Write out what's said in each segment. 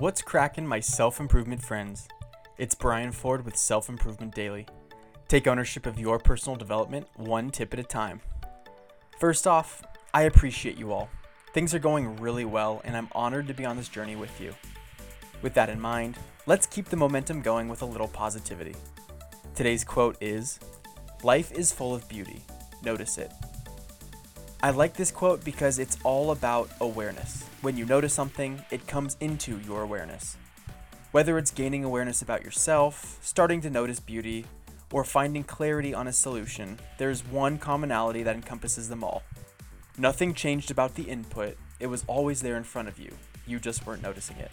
What's cracking, my self improvement friends? It's Brian Ford with Self Improvement Daily. Take ownership of your personal development one tip at a time. First off, I appreciate you all. Things are going really well, and I'm honored to be on this journey with you. With that in mind, let's keep the momentum going with a little positivity. Today's quote is Life is full of beauty. Notice it. I like this quote because it's all about awareness. When you notice something, it comes into your awareness. Whether it's gaining awareness about yourself, starting to notice beauty, or finding clarity on a solution, there's one commonality that encompasses them all. Nothing changed about the input, it was always there in front of you. You just weren't noticing it.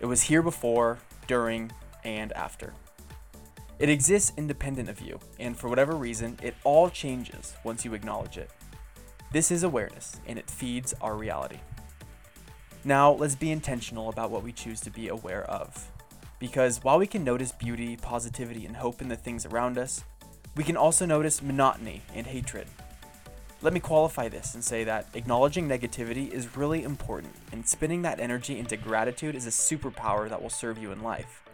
It was here before, during, and after. It exists independent of you, and for whatever reason, it all changes once you acknowledge it. This is awareness, and it feeds our reality. Now, let's be intentional about what we choose to be aware of. Because while we can notice beauty, positivity, and hope in the things around us, we can also notice monotony and hatred. Let me qualify this and say that acknowledging negativity is really important, and spinning that energy into gratitude is a superpower that will serve you in life.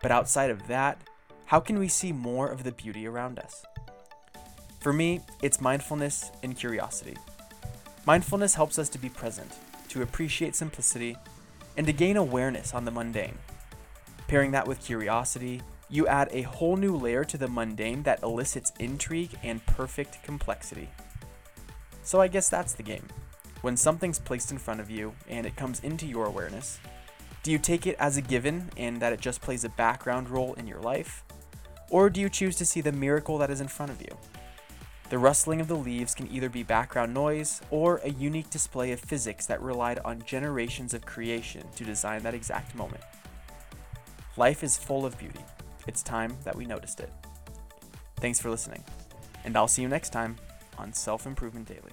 But outside of that, how can we see more of the beauty around us? For me, it's mindfulness and curiosity. Mindfulness helps us to be present, to appreciate simplicity, and to gain awareness on the mundane. Pairing that with curiosity, you add a whole new layer to the mundane that elicits intrigue and perfect complexity. So I guess that's the game. When something's placed in front of you and it comes into your awareness, do you take it as a given and that it just plays a background role in your life? Or do you choose to see the miracle that is in front of you? The rustling of the leaves can either be background noise or a unique display of physics that relied on generations of creation to design that exact moment. Life is full of beauty. It's time that we noticed it. Thanks for listening, and I'll see you next time on Self Improvement Daily.